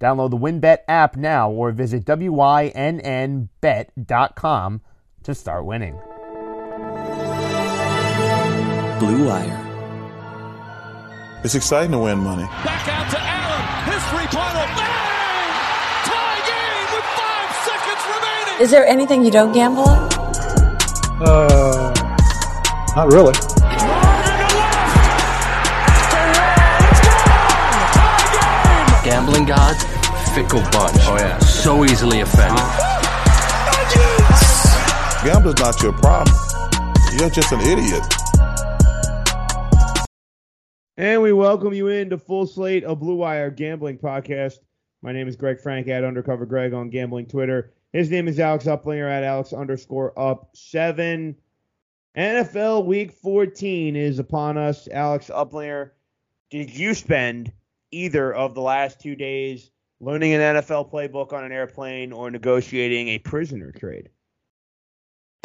Download the WynnBET app now or visit WYNNBet.com to start winning. Blue Wire. It's exciting to win money. Back out to Allen. His three-pointer. Bang! Tie game with five seconds remaining. Is there anything you don't gamble on? Uh, not really. Gambling gods, fickle bunch. Oh yeah. So easily offended. Gambling's not your problem. You're just an idiot. And we welcome you into full slate of Blue Wire Gambling Podcast. My name is Greg Frank at Undercover Greg on Gambling Twitter. His name is Alex Uplinger at Alex underscore up seven. NFL Week 14 is upon us. Alex Uplinger, did you spend either of the last two days learning an NFL playbook on an airplane or negotiating a prisoner trade?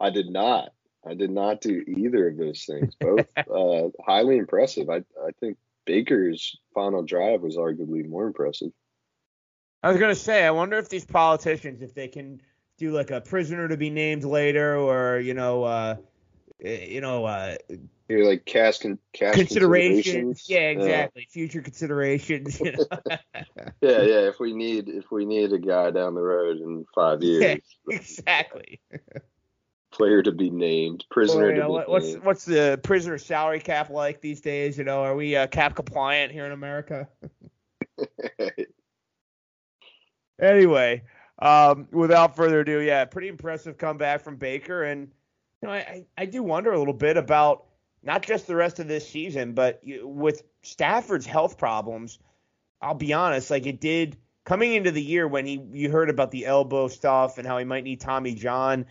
I did not. I did not do either of those things. Both uh, highly impressive. I I think Baker's final drive was arguably more impressive. I was gonna say, I wonder if these politicians, if they can do like a prisoner to be named later, or you know, uh, eh, you know, uh, You're like cash con- cash considerations. considerations. Yeah, exactly. Future considerations. You know? Yeah, yeah. If we need if we need a guy down the road in five years, yeah, exactly. player to be named, prisoner Or, you to be what- what's named. what's the prisoner salary cap like these days? You know, are we uh, cap compliant here in America? anyway, um, without further ado, yeah, pretty impressive comeback from Baker, and you know, I, I do wonder a little bit about not just the rest of this season, but with Stafford's health problems. I'll be honest, like it did coming into the year when he you heard about the elbow stuff and how he might need Tommy John.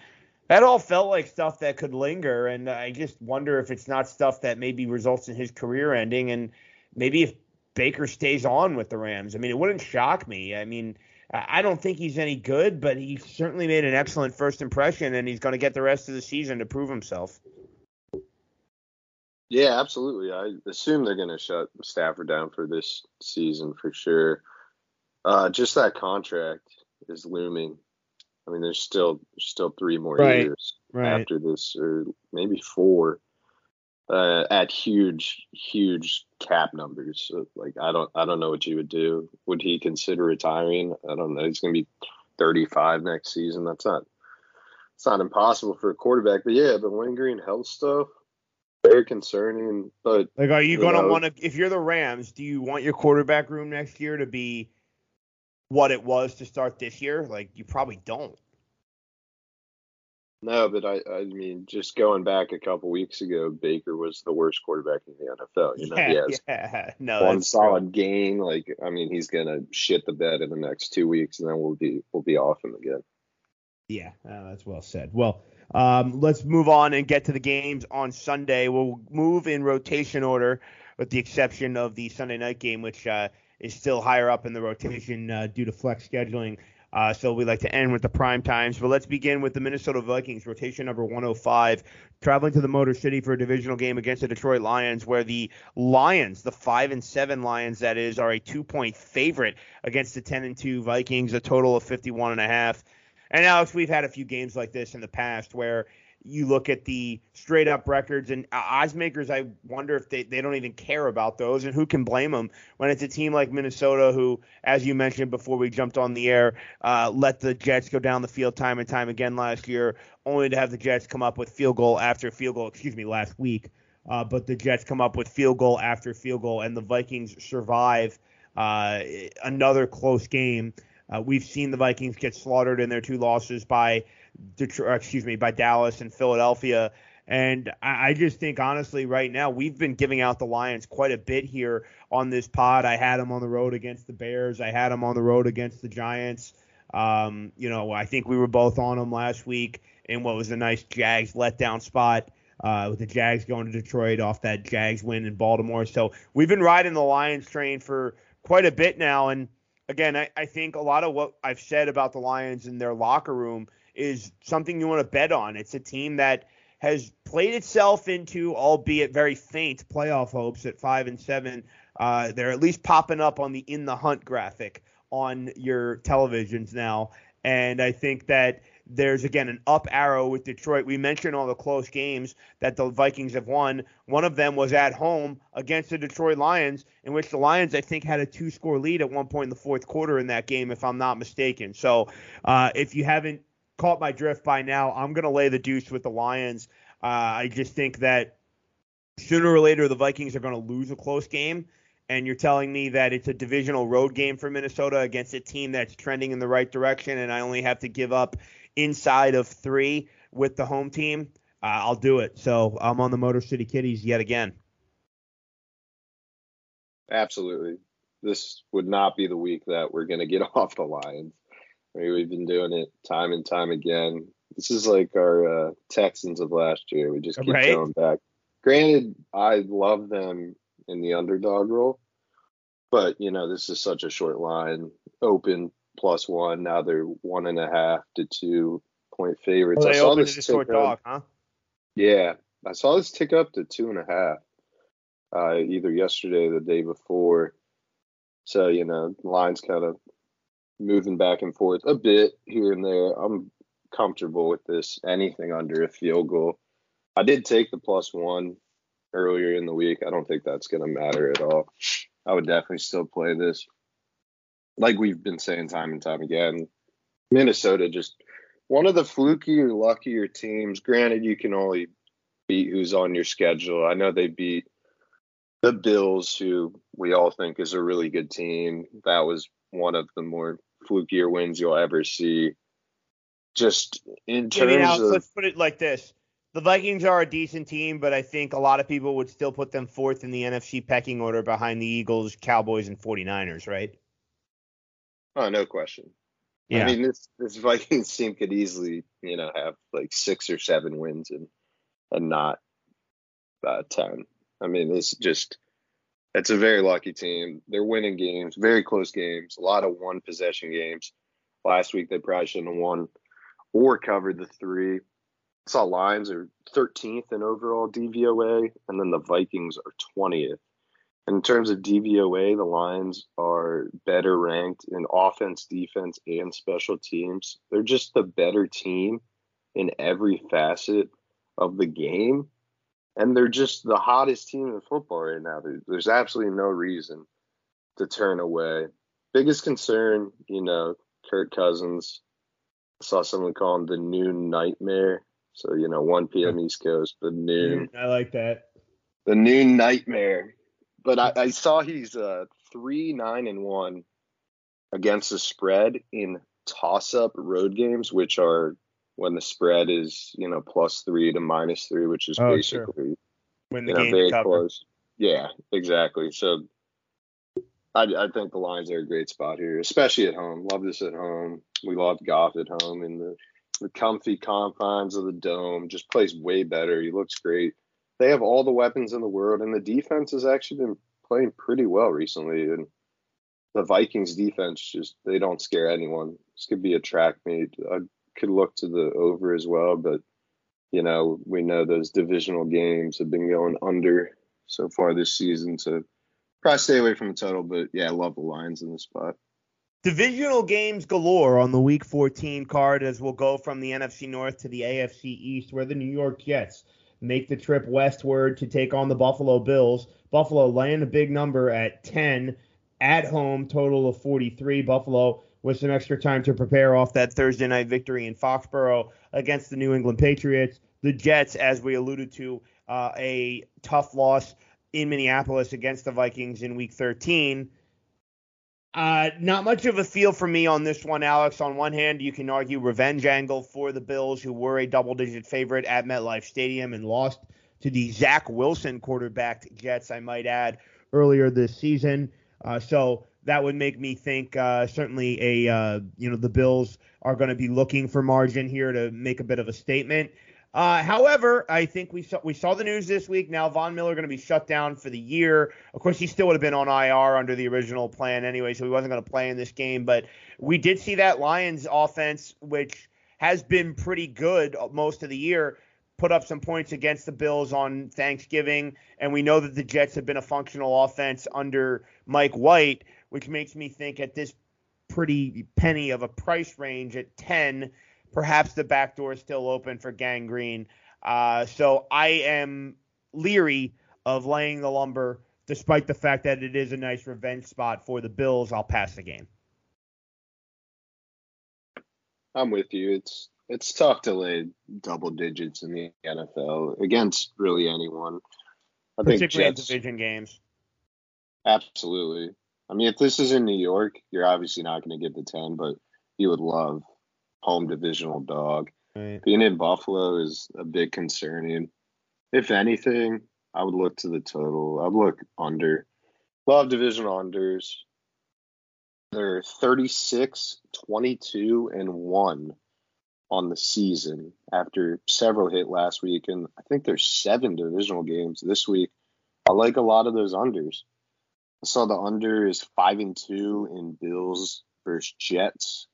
That all felt like stuff that could linger, and I just wonder if it's not stuff that maybe results in his career ending, and maybe if Baker stays on with the Rams. I mean, it wouldn't shock me. I mean, I don't think he's any good, but he certainly made an excellent first impression, and he's going to get the rest of the season to prove himself. Yeah, absolutely. I assume they're going to shut Stafford down for this season for sure. Uh, just that contract is looming. I mean, there's still there's still three more Right, years right. after this, or maybe four, uh, at huge huge cap numbers. So, like, I don't I don't know what you would do. Would he consider retiring? I don't know. He's going to be 35 next season. That's not it's not impossible for a quarterback. But yeah, the lingering health stuff very concerning. But Like, are you going to want to, if you're the Rams, do you want your quarterback room next year to be what it was to start this year? Like, you probably don't. no, but I I mean, just going back a couple weeks ago, Baker was the worst quarterback in the NFL. You know, yeah, yeah. No, one that's true. solid game. Like, I mean, he's gonna shit the bed in the next two weeks, and then we'll be we'll be off him again. Yeah, uh, that's well said. Well, um, let's move on and get to the games on Sunday. We'll move in rotation order, with the exception of the Sunday night game, which uh, is still higher up in the rotation uh, due to flex scheduling. Uh, so we like to end with the prime times. But let's begin with the Minnesota Vikings, rotation number 105, traveling to the Motor City for a divisional game against the Detroit Lions, where the Lions, the five and seven Lions, that is, are a two-point favorite against the 10 and two Vikings, a total of 51 and a half. And Alex, we've had a few games like this in the past where you look at the straight up records and uh, odds makers. I wonder if they, they don't even care about those, and who can blame them when it's a team like Minnesota, who, as you mentioned before we jumped on the air, uh, let the Jets go down the field time and time again last year, only to have the Jets come up with field goal after field goal. Excuse me, last week. Uh, but the Jets come up with field goal after field goal, and the Vikings survive uh, another close game. Uh, we've seen the Vikings get slaughtered in their two losses by Detroit, excuse me, by Dallas and Philadelphia. And I, I just think, honestly, right now, we've been giving out the Lions quite a bit here on this pod. I had them on the road against the Bears. I had them on the road against the Giants. Um, you know, I think we were both on them last week in what was a nice Jags letdown spot. Uh, with the Jags going to Detroit off that Jags win in Baltimore. So we've been riding the Lions train for quite a bit now. And again, I, I think a lot of what I've said about the Lions in their locker room is something you want to bet on. It's a team that has played itself into, albeit very faint, playoff hopes at five and seven. Uh, they're at least popping up on the in the hunt graphic on your televisions now. And I think that there's again an up arrow with Detroit. We mentioned all the close games that the Vikings have won. One of them was at home against the Detroit Lions, in which the Lions, I think, had a two score lead at one point in the fourth quarter in that game, if I'm not mistaken. So uh, if you haven't caught my drift by now, I'm going to lay the deuce with the Lions. Uh, I just think that sooner or later the Vikings are going to lose a close game. And you're telling me that it's a divisional road game for Minnesota against a team that's trending in the right direction, and I only have to give up inside of three with the home team, uh, I'll do it. So I'm on the Motor City Kitties yet again. Absolutely. This would not be the week that we're going to get off the Lions. I mean, we've been doing it time and time again. This is like our uh, Texans of last year. We just keep Right. going back. Granted, I love them in the underdog role, but you know this is such a short line. Open plus one. Now they're one and a half to two point favorites. Oh, I saw this tick up- dog, huh? Yeah, I saw this tick up to two and a half, uh, either yesterday or the day before. So you know, lines kind of moving back and forth a bit here and there. I'm comfortable with this. Anything under a field goal. I did take the plus one earlier in the week. I don't think that's going to matter at all. I would definitely still play this. Like we've been saying time and time again, Minnesota just one of the flukier, luckier teams. Granted, you can only beat who's on your schedule. I know they beat the Bills, who we all think is a really good team. That was one of the more flukier wins you'll ever see. Just in terms Alex, of let's put it like this. The Vikings are a decent team, but I think a lot of people would still put them fourth in the NFC pecking order behind the Eagles, Cowboys, and 49ers, right? Oh, no question. Yeah. I mean, this this Vikings team could easily, you know, have like six or seven wins and and not uh, ten. I mean, it's just it's a very lucky team. They're winning games, very close games, a lot of one possession games. Last week they probably shouldn't have won or covered the three. saw Lions are 13th in overall DVOA, and then the Vikings are 20th. In terms of DVOA, the Lions are better ranked in offense, defense, and special teams. They're just the better team in every facet of the game. And they're just the hottest team in football right now. There's absolutely no reason to turn away. Biggest concern, you know, Kirk Cousins. I saw someone call him the noon nightmare. So, you know, 1 p.m. East Coast, the noon I like that. the new nightmare. But I, I saw he's uh three nine and one against the spread in toss up road games, which are when the spread is you know plus three to minus three, which is Oh, sure. basically Win the you know game very cover. close. Yeah, exactly. So I, I think the Lions are a great spot here, especially at home. Love this at home. We love Goff at home in the the comfy confines of the dome. Just plays way better. He looks great. They have all the weapons in the world, and the defense has actually been playing pretty well recently. And the Vikings defense just they don't scare anyone. This could be a track meet. I could look to the over as well, but you know we know those divisional games have been going under so far this season, so probably stay away from the total. But yeah, I love the lines in this spot. Divisional games galore on the Week 14 card as we'll go from the NFC North to the AFC East, where the New York Jets make the trip westward to take on the Buffalo Bills. Buffalo laying a big number at 10 at home, total of 43. Buffalo with some extra time to prepare off that Thursday night victory in Foxborough against the New England Patriots. The Jets, as we alluded to, uh, a tough loss in Minneapolis against the Vikings in Week 13. Uh, not much of a feel for me on this one, Alex. On one hand, you can argue revenge angle for the Bills, who were a double-digit favorite at MetLife Stadium and lost to the Zach Wilson quarterbacked Jets, I might add, earlier this season. Uh, so that would make me think uh, certainly a uh, you know the Bills are going to be looking for margin here to make a bit of a statement. Uh, however, I think we saw we saw the news this week. Now Von Miller going to be shut down for the year. Of course, he still would have been on IR under the original plan anyway, so he wasn't going to play in this game. But we did see that Lions offense, which has been pretty good most of the year, put up some points against the Bills on Thanksgiving, and we know that the Jets have been a functional offense under Mike White, which makes me think at this pretty penny of a price range at 10 perhaps the back door is still open for Gang Green. Uh, so I am leery of laying the lumber, despite the fact that it is a nice revenge spot for the Bills. I'll pass the game. I'm with you. It's it's tough to lay double digits in the NFL against really anyone. I Particularly think Jets, in division games. Absolutely. I mean, if this is in New York, you're obviously not going to get the 10, but you would love home divisional dog. Right. Being in Buffalo is a bit concerning. If anything, I would look to the total. I'd look under. Love divisional unders. They're 36, 22, and 1 on the season after several hit last week. And I think there's seven divisional games this week. I like a lot of those unders. I saw the under is 5 and 2 in Bills versus Jets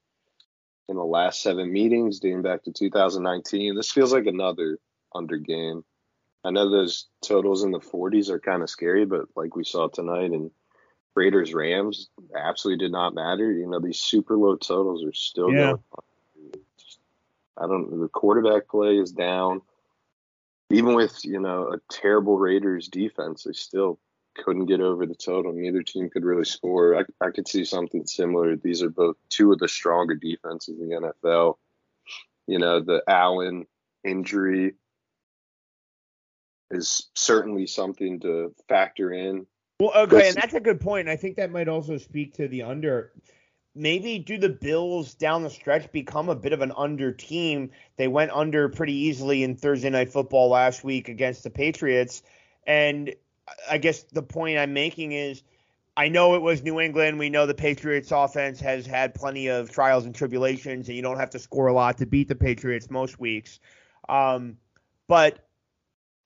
in the last seven meetings dating back to 2019. This feels like another under game. I know those totals in the 40s are kind of scary, but like we saw tonight in Raiders Rams, absolutely did not matter. You know, these super low totals are still yeah. going on. I don't the quarterback play is down. Even with, you know, a terrible Raiders defense, they still couldn't get over the total. Neither team could really score. I, I could see something similar. These are both two of the stronger defenses in the NFL. You know, the Allen injury is certainly something to factor in. Well, okay, and that's a good point. I think that might also speak to the under. Maybe do the Bills down the stretch become a bit of an under team? They went under pretty easily in Thursday night football last week against the Patriots. And I guess the point I'm making is I know it was New England. We know the Patriots offense has had plenty of trials and tribulations, and you don't have to score a lot to beat the Patriots most weeks. Um, but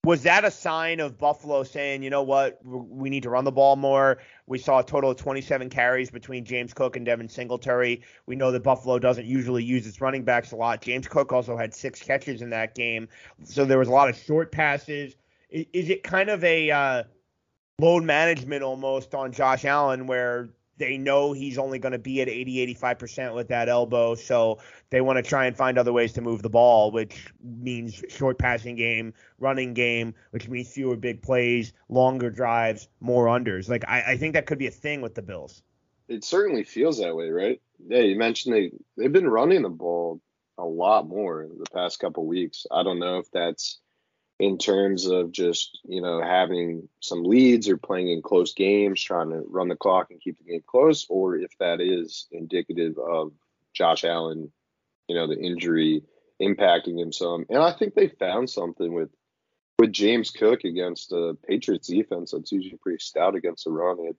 was that a sign of Buffalo saying, you know what, we need to run the ball more? We saw a total of 27 carries between James Cook and Devin Singletary. We know that Buffalo doesn't usually use its running backs a lot. James Cook also had six catches in that game, so there was a lot of short passes is, it kind of a uh, load management almost on Josh Allen where they know he's only going to be at 80 85% with that elbow so they want to try and find other ways to move the ball which means short passing game running game which means fewer big plays longer drives more unders. Like i, I think that could be a thing with the bills. It certainly feels that way right? Yeah you mentioned they they've been running the ball a lot more the past couple weeks. I don't know if that's in terms of just you know having some leads or playing in close games, trying to run the clock and keep the game close, or if that is indicative of Josh Allen, you know, the injury impacting him some. And I think they found something with with James Cook against the Patriots defense that's usually pretty stout against the run. He had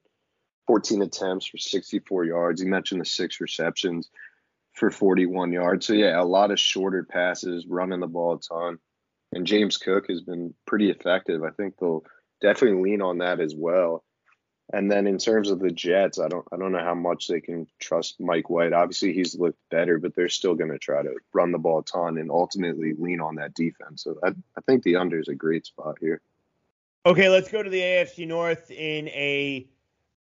14 attempts for 64 yards. He mentioned the six receptions for 41 yards. So yeah, a lot of shorter passes, running the ball a ton and James Cook has been pretty effective. I think they'll definitely lean on that as well. And then in terms of the Jets, I don't I don't know how much they can trust Mike White. Obviously, he's looked better, but they're still going to try to run the ball a ton and ultimately lean on that defense. So I, I think the under is a great spot here. Okay, let's go to the AFC North in a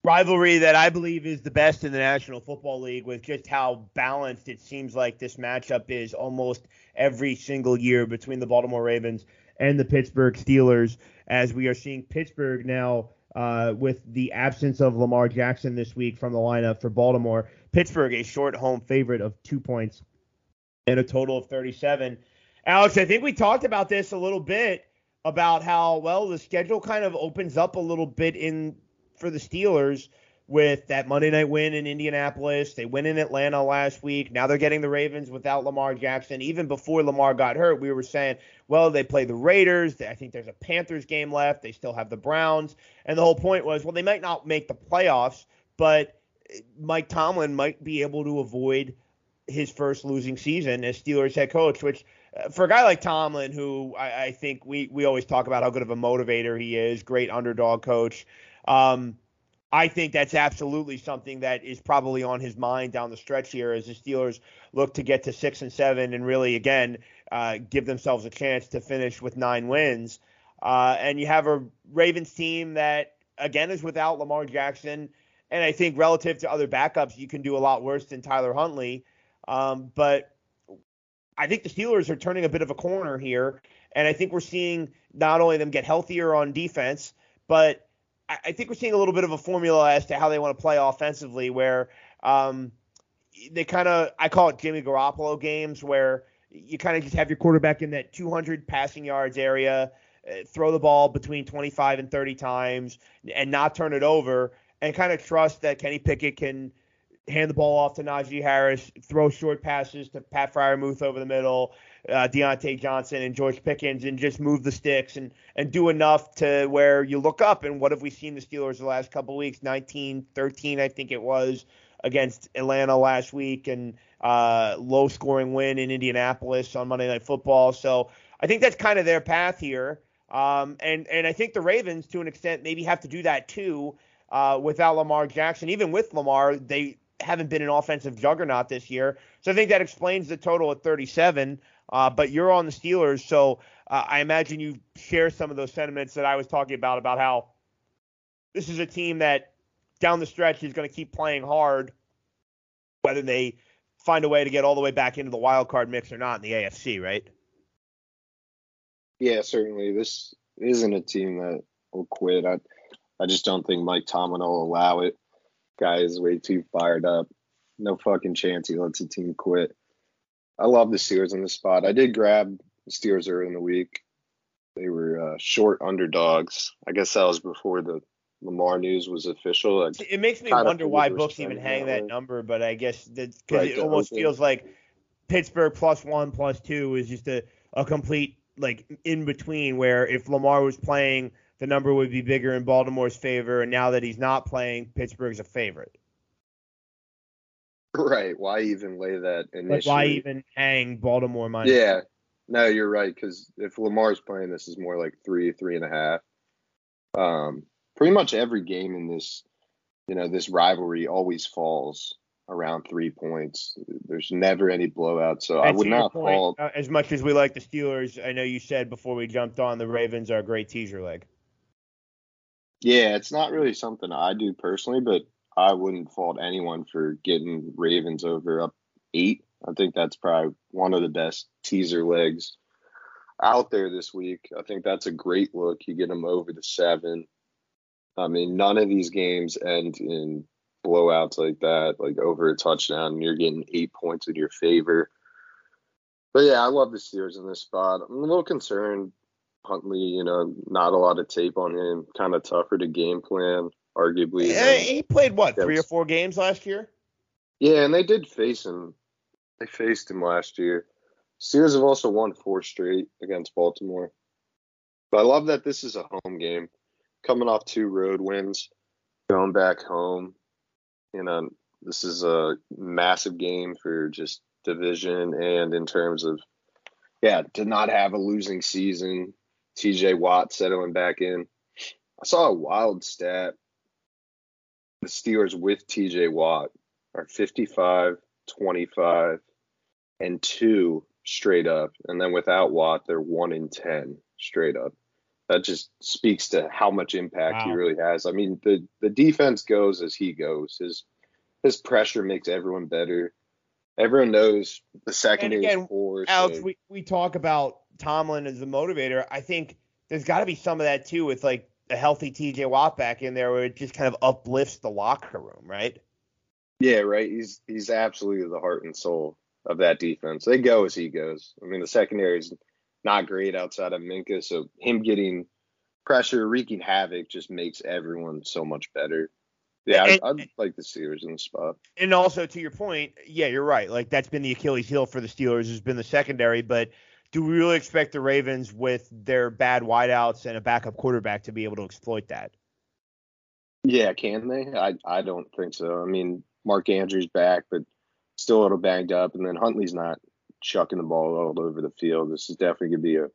rivalry that I believe is the best in the National Football League with just how balanced it seems like this matchup is almost every single year between the Baltimore Ravens and the Pittsburgh Steelers as we are seeing Pittsburgh now uh, with the absence of Lamar Jackson this week from the lineup for Baltimore. Pittsburgh a short home favorite of 2 points and a total of 37. Alex, I think we talked about this a little bit about how well the schedule kind of opens up a little bit in for the Steelers with that Monday night win in Indianapolis. They win in Atlanta last week. Now they're getting the Ravens without Lamar Jackson. Even before Lamar got hurt, we were saying, well, they play the Raiders. I think there's a Panthers game left. They still have the Browns. And the whole point was, well, they might not make the playoffs, but Mike Tomlin might be able to avoid his first losing season as Steelers head coach, which uh, for a guy like Tomlin, who I, I, think we we always talk about how good of a motivator he is, great underdog coach. Um, I think that's absolutely something that is probably on his mind down the stretch here as the Steelers look to get to six and seven and really again uh, give themselves a chance to finish with nine wins. Uh, and you have a Ravens team that again is without Lamar Jackson, and I think relative to other backups, you can do a lot worse than Tyler Huntley. Um, but I think the Steelers are turning a bit of a corner here, and I think we're seeing not only them get healthier on defense, but I think we're seeing a little bit of a formula as to how they want to play offensively, where um, they kind of I call it Jimmy Garoppolo games, where you kind of just have your quarterback in that 200 passing yards area, uh, throw the ball between 25 and 30 times, and not turn it over, and kind of trust that Kenny Pickett can hand the ball off to Najee Harris, throw short passes to Pat Freiermuth over the middle, uh, Diontae Johnson and George Pickens and just move the sticks and and do enough to where you look up and what have we seen the Steelers the last couple weeks? 19, 13, I think it was against Atlanta last week and uh, low scoring win in Indianapolis on Monday Night Football. So I think that's kind of their path here. Um, and and I think the Ravens, to an extent, maybe have to do that too. Uh, without Lamar Jackson, even with Lamar, they haven't been an offensive juggernaut this year. So I think that explains the total at 37. Uh, but you're on the Steelers, so uh, I imagine you share some of those sentiments that I was talking about about how this is a team that down the stretch is going to keep playing hard, whether they find a way to get all the way back into the wild card mix or not in the AFC, right? Yeah, certainly. This isn't a team that will quit. I, I just don't think Mike Tomlin will allow it. Guy is way too fired up. No fucking chance he lets a team quit. I love the Steelers in this spot. I did grab the Steelers early in the week. They were uh, short underdogs. I guess that was before the Lamar news was official. I it makes me wonder why books even hang that, that number, but I guess because right, it almost feels like Pittsburgh plus one plus two is just a, a complete like in between where if Lamar was playing, the number would be bigger in Baltimore's favor, and now that he's not playing, Pittsburgh's a favorite. Right. Why even lay that initially? Like why even hang Baltimore money? Yeah. No, you're right. Because if Lamar's playing, this is more like three, three and a half. Um, pretty much every game in this, you know, this rivalry always falls around three points. There's never any blowout, so I would not point, fall. Uh, as much as we like the Steelers, I know you said before we jumped on the Ravens are a great teaser leg. Yeah, it's not really something I do personally, but I wouldn't fault anyone for getting Ravens over up eight. I think that's probably one of the best teaser legs out there this week. I think that's a great look. You get them over the seven. I mean, none of these games end in blowouts like that, like over a touchdown, and you're getting eight points in your favor. But yeah, I love the Steelers in this spot. I'm a little concerned. Huntley, you know, not a lot of tape on him, kind of tougher to game plan arguably. Yeah, he played what three or four games last year. Yeah, and they did face him. They faced him last year. Steelers have also won four straight against Baltimore. But I love that this is a home game, coming off two road wins, going back home. You know, this is a massive game for just division and in terms of, yeah, to not have a losing season. TJ Watt settling back in. I saw a wild stat the Steelers with TJ Watt are 55, 25, and 2 straight up. And then without Watt, they're 1 in 10 straight up. That just speaks to how much impact wow. he really has. I mean, the, the defense goes as he goes. His his pressure makes everyone better. Everyone knows the second and again, four. Alex, so. we, we talk about Tomlin as the motivator. I think there's got to be some of that too with like a healthy TJ Watt back in there where it just kind of uplifts the locker room, right? Yeah, right. He's he's absolutely the heart and soul of that defense. They go as he goes. I mean, the secondary is not great outside of Minkah, so him getting pressure, wreaking havoc, just makes everyone so much better. Yeah, and, I'd, I'd like the Steelers in the spot. And also to your point, yeah, you're right. Like that's been the Achilles heel for the Steelers has been the secondary, but do we really expect the Ravens with their bad wideouts and a backup quarterback to be able to exploit that? Yeah, can they? I I don't think so. I mean, Mark Andrews back, but still a little banged up, and then Huntley's not chucking the ball all over the field. This is definitely gonna be a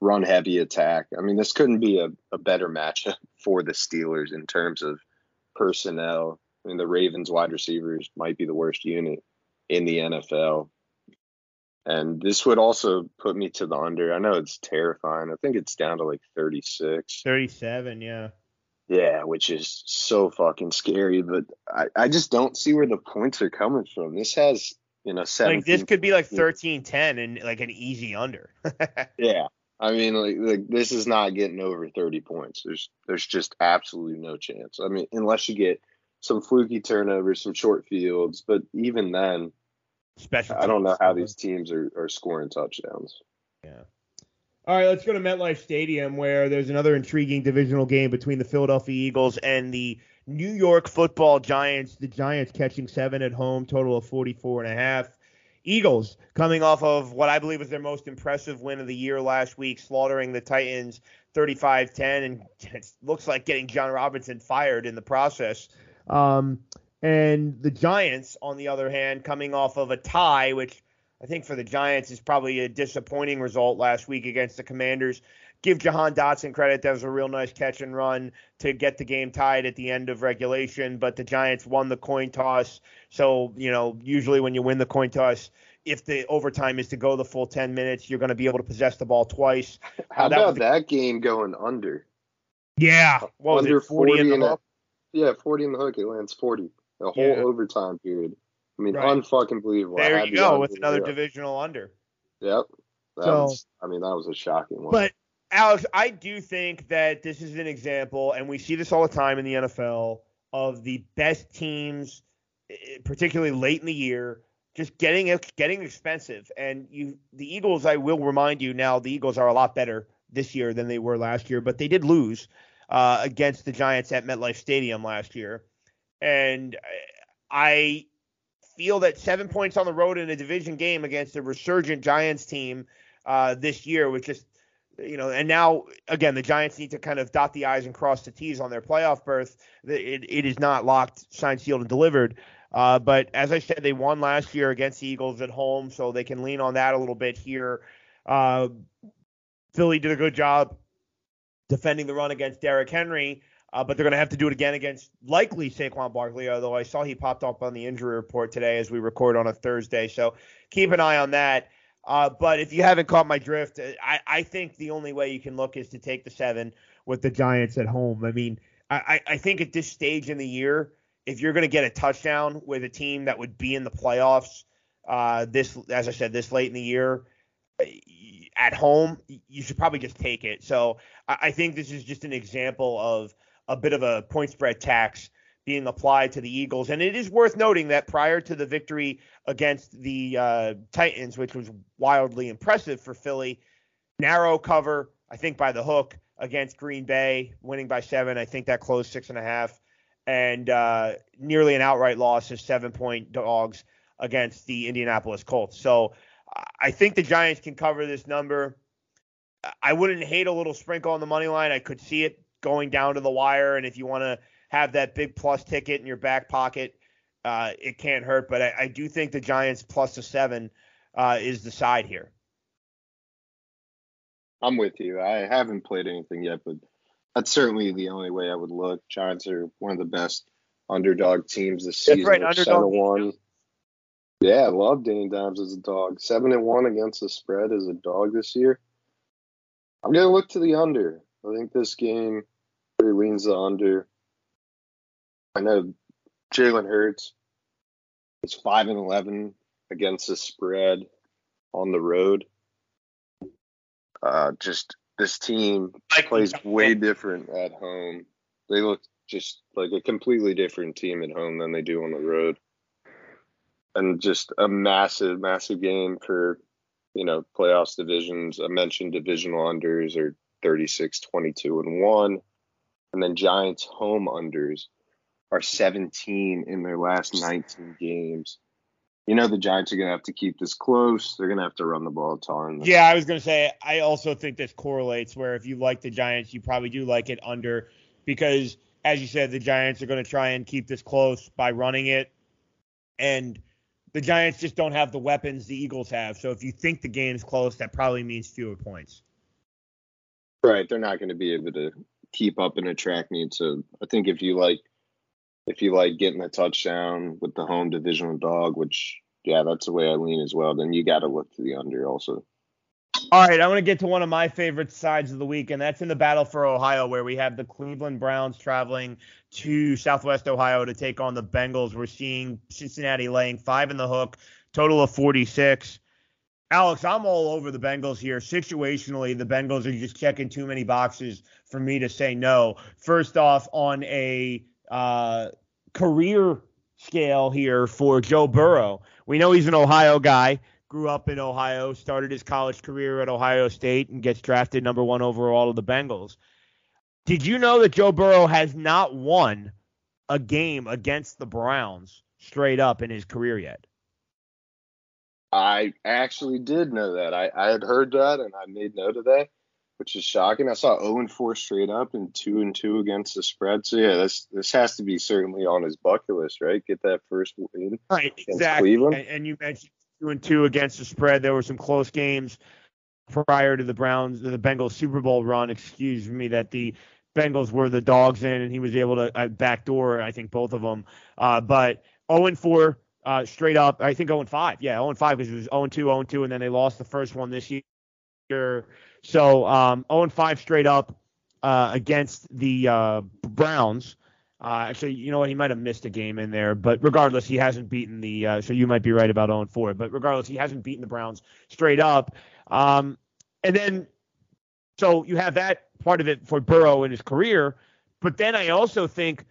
run heavy attack. I mean, this couldn't be a, a better matchup for the Steelers in terms of personnel. I mean, the Ravens wide receivers might be the worst unit in the NFL. And this would also put me to the under. I know it's terrifying. I think it's down to like 36. 37, yeah. Yeah, which is so fucking scary. But I, I just don't see where the points are coming from. This has, you know, 17. Like this could be like 13-10 and like an easy under. yeah. I mean, like, like this is not getting over 30 points. There's there's just absolutely no chance. I mean, unless you get some fluky turnovers, some short fields, but even then, Special I don't know how these teams are, are scoring touchdowns. Yeah. All right, let's go to MetLife Stadium where there's another intriguing divisional game between the Philadelphia Eagles and the New York Football Giants. The Giants catching seven at home, total of 44 and a half. Eagles coming off of what I believe was their most impressive win of the year last week, slaughtering the Titans 35-10, and it looks like getting Jon Robinson fired in the process. Um, and the Giants, on the other hand, coming off of a tie, which I think for the Giants is probably a disappointing result last week against the Commanders. Give Jahan Dotson credit. That was a real nice catch and run to get the game tied at the end of regulation, but the Giants won the coin toss. So, you know, usually when you win the coin toss, if the overtime is to go the full 10 minutes, you're going to be able to possess the ball twice. How Uh, that about the- that game going under? Yeah. What was under it, 40, in the hook? Yeah, 40 in the hook. It lands 40. A whole Yeah. overtime period. I mean, Right. unfucking believable. There you go with another divisional under. Yep. That So- was, I mean, that was a shocking one. But Alex, I do think that this is an example, and we see this all the time in the NFL of the best teams, eh, particularly late in the year, just getting getting expensive. And you, the Eagles, I will remind you now, the Eagles are a lot better this year than they were last year, but they did lose uh, against the Giants at MetLife Stadium last year, and I feel that seven points on the road in a division game against a resurgent Giants team uh, this year was just you know, and now again, the Giants need to kind of dot the I's and cross the T's on their playoff berth. It, it is not locked, signed, sealed, and delivered. Uh, but as I said, they won last year against the Eagles at home, so they can lean on that a little bit here. Uh, Philly did a good job defending the run against Derrick Henry, uh, but they're going to have to do it again against likely Saquon Barkley, although I saw he popped up on the injury report today as we record on a Thursday. So keep an eye on that. Uh, but if you haven't caught my drift, I, I think the only way you can look is to take the seven with the Giants at home. I mean, I, I think at this stage in the year, if you're going to get a touchdown with a team that would be in the playoffs, uh, this, as I said, this late in the year, at home, you should probably just take it. So I, I think this is just an example of a bit of a point spread tax being applied to the Eagles. And it is worth noting that prior to the victory against the uh, Titans, which was wildly impressive for Philly, narrow cover, I think by the hook against Green Bay, winning by seven. I think that closed six and a half, and uh, nearly an outright loss as seven point dogs against the Indianapolis Colts. So I think the Giants can cover this number. I wouldn't hate a little sprinkle on the money line. I could see it going down to the wire, and if you want to have that big plus ticket in your back pocket, uh, it can't hurt. But I, I, do think the Giants plus a seven uh, is the side here. I'm with you. I haven't played anything yet, but that's certainly the only way I would look. Giants are one of the best underdog teams this season. That's right, underdog. One. Yeah, I love Danny Dimes as a dog. Seven and one against the spread as a dog this year. I'm gonna look to the under. I think this game really leans the under. I know Jalen Hurts is five and eleven against the spread on the road. Uh, just this team plays way different at home. They look just like a completely different team at home than they do on the road. And just a massive, massive game for, you know, playoffs divisions. I mentioned divisional unders are 36, 22, and 1. And then Giants home unders are 17 in their last 19 games. You know the Giants are going to have to keep this close. They're going to have to run the ball a ton. Yeah, I was going to say, I also think this correlates where if you like the Giants, you probably do like it under because as you said, the Giants are going to try and keep this close by running it, and the Giants just don't have the weapons the Eagles have. So if you think the game's close, that probably means fewer points. Right, they're not going to be able to keep up and attract me. So I think if you like, if you like getting a touchdown with the home divisional dog, which yeah, that's the way I lean as well. Then you got to look to the under also. All right, I want to get to one of my favorite sides of the week, and that's in the battle for Ohio, where we have the Cleveland Browns traveling to Southwest Ohio to take on the Bengals. We're seeing Cincinnati laying five in the hook, total of 46. Alex, I'm all over the Bengals here. Situationally, the Bengals are just checking too many boxes for me to say no. First off, on a uh, career scale here for Joe Burrow, we know he's an Ohio guy grew up in Ohio, started his college career at Ohio State, and gets drafted number one overall of the Bengals. Did you know that Joe Burrow has not won a game against the Browns straight up in his career yet? I actually did know that. I, I had heard that and I made note of that, which is shocking. I saw 0 and 4 straight up and 2 and 2 against the spread. So yeah, this this has to be certainly on his bucket list, right? Get that first win. Right, exactly. And, and you mentioned two and two against the spread. There were some close games prior to the Browns, the Bengals Super Bowl run. Excuse me, that the Bengals were the dogs in, and he was able to uh, backdoor, I think, both of them. Uh, but 0 and 4 uh, straight up. I think 0 and 5. Yeah, 0 and 5 because it was 0 and 2, 0 and 2, and then they lost the first one this year. So um, 0 and 5 straight up uh, against the uh, Browns. Uh, actually, you know what? He might have missed a game in there, but regardless, he hasn't beaten the. Uh, so you might be right about 0 4, but regardless, he hasn't beaten the Browns straight up. Um, and then, so you have that part of it for Burrow in his career, but then I also think,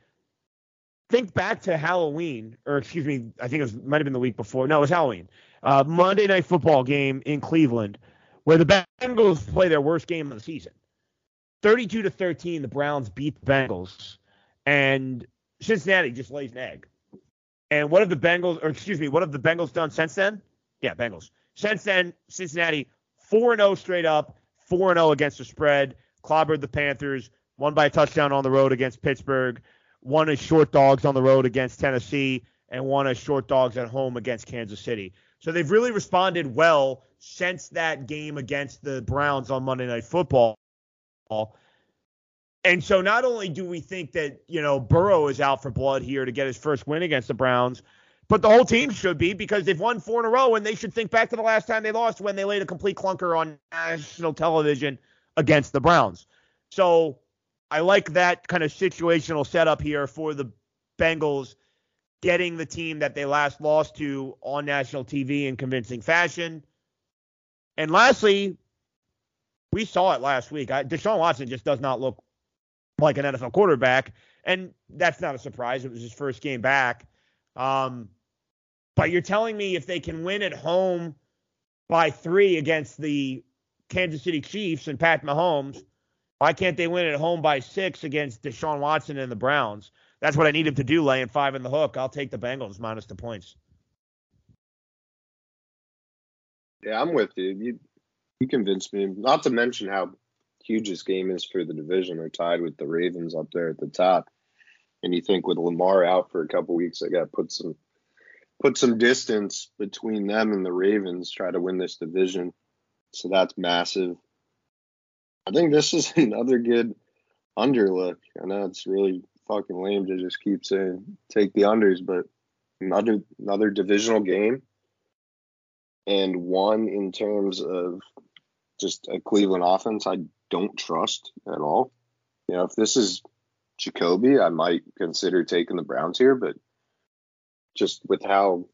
think back to Halloween, or excuse me, I think it was might have been the week before. No, it was Halloween. Uh, Monday Night Football game in Cleveland, where the Bengals play their worst game of the season. 32 to 13, the Browns beat the Bengals and Cincinnati just lays an egg. And what have the Bengals, or excuse me, what have the Bengals done since then? Yeah, Bengals. Since then, Cincinnati 4 0 straight up, 4 0 against the spread, clobbered the Panthers, won by a touchdown on the road against Pittsburgh, won as short dogs on the road against Tennessee, and one as short dogs at home against Kansas City. So they've really responded well since that game against the Browns on Monday Night Football. And so not only do we think that, you know, Burrow is out for blood here to get his first win against the Browns, but the whole team should be because they've won four in a row and they should think back to the last time they lost when they laid a complete clunker on national television against the Browns. So I like that kind of situational setup here for the Bengals getting the team that they last lost to on national TV in convincing fashion. And lastly, we saw it last week. I, Deshaun Watson just does not look like an NFL quarterback. And that's not a surprise. It was his first game back. Um, but you're telling me if they can win at home by three against the Kansas City Chiefs and Pat Mahomes, why can't they win at home by six against Deshaun Watson and the Browns? That's what I need him to do, laying five in the hook. I'll take the Bengals minus the points. Yeah, I'm with you. You you convinced me. Not to mention how huge this game is for the division. They're tied with the Ravens up there at the top. And you think with Lamar out for a couple weeks, they got to put some put some distance between them and the Ravens, try to win this division. So that's massive. I think this is another good underlook. I know it's really fucking lame to just keep saying take the unders, but another another divisional game and one in terms of just a Cleveland offense I don't trust at all. You know, if this is Jacoby, I might consider taking the Browns here, but just with how